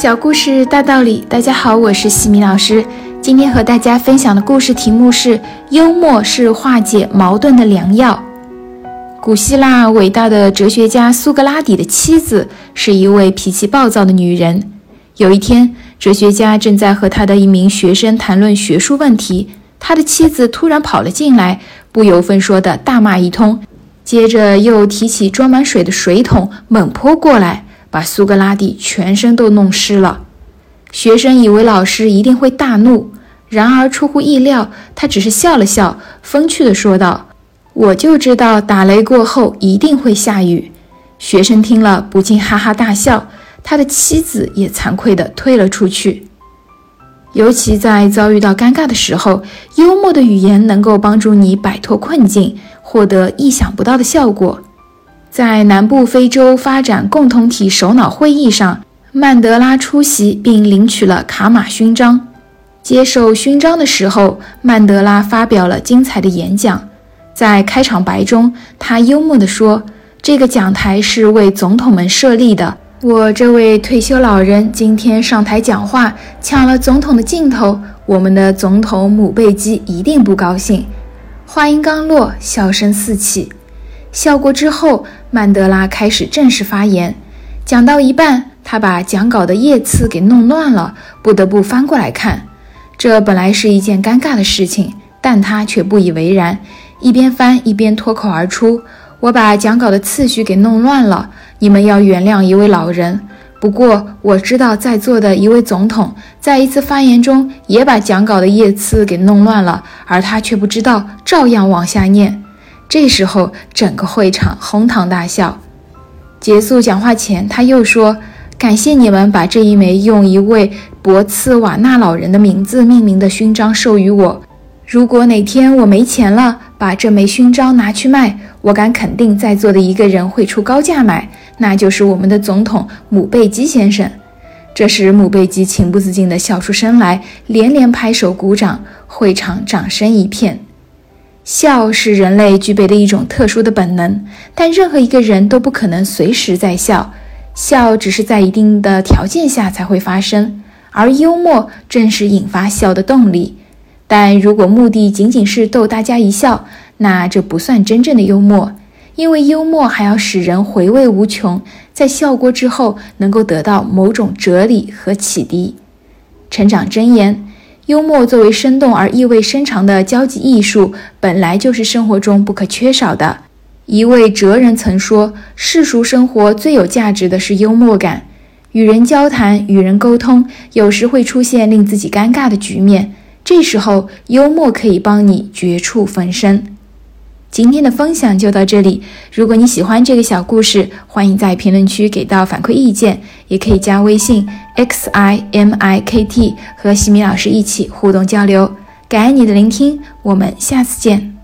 小故事大道理，大家好，我是西米老师。今天和大家分享的故事题目是：幽默是化解矛盾的良药。古希腊伟大的哲学家苏格拉底的妻子是一位脾气暴躁的女人。有一天，哲学家正在和他的一名学生谈论学术问题，他的妻子突然跑了进来，不由分说的大骂一通，接着又提起装满水的水桶猛泼过来。把苏格拉底全身都弄湿了。学生以为老师一定会大怒，然而出乎意料，他只是笑了笑，风趣地说道：“我就知道打雷过后一定会下雨。”学生听了不禁哈哈大笑，他的妻子也惭愧地退了出去。尤其在遭遇到尴尬的时候，幽默的语言能够帮助你摆脱困境，获得意想不到的效果。在南部非洲发展共同体首脑会议上，曼德拉出席并领取了卡马勋章。接受勋章的时候，曼德拉发表了精彩的演讲。在开场白中，他幽默地说：“这个讲台是为总统们设立的。我这位退休老人今天上台讲话，抢了总统的镜头，我们的总统姆贝基一定不高兴。”话音刚落，笑声四起。笑过之后，曼德拉开始正式发言。讲到一半，他把讲稿的页次给弄乱了，不得不翻过来看。这本来是一件尴尬的事情，但他却不以为然，一边翻一边脱口而出：“我把讲稿的次序给弄乱了，你们要原谅一位老人。不过我知道在座的一位总统在一次发言中也把讲稿的页次给弄乱了，而他却不知道，照样往下念。”这时候，整个会场哄堂大笑。结束讲话前，他又说：“感谢你们把这一枚用一位博茨瓦纳老人的名字命名的勋章授予我。如果哪天我没钱了，把这枚勋章拿去卖，我敢肯定在座的一个人会出高价买，那就是我们的总统姆贝基先生。”这时，姆贝基情不自禁地笑出声来，连连拍手鼓掌，会场掌声一片。笑是人类具备的一种特殊的本能，但任何一个人都不可能随时在笑。笑只是在一定的条件下才会发生，而幽默正是引发笑的动力。但如果目的仅仅是逗大家一笑，那这不算真正的幽默，因为幽默还要使人回味无穷，在笑过之后能够得到某种哲理和启迪。成长箴言。幽默作为生动而意味深长的交际艺术，本来就是生活中不可缺少的。一位哲人曾说：“世俗生活最有价值的是幽默感。与人交谈、与人沟通，有时会出现令自己尴尬的局面，这时候幽默可以帮你绝处逢生。”今天的分享就到这里。如果你喜欢这个小故事，欢迎在评论区给到反馈意见，也可以加微信 x i m i k t 和西米老师一起互动交流。感恩你的聆听，我们下次见。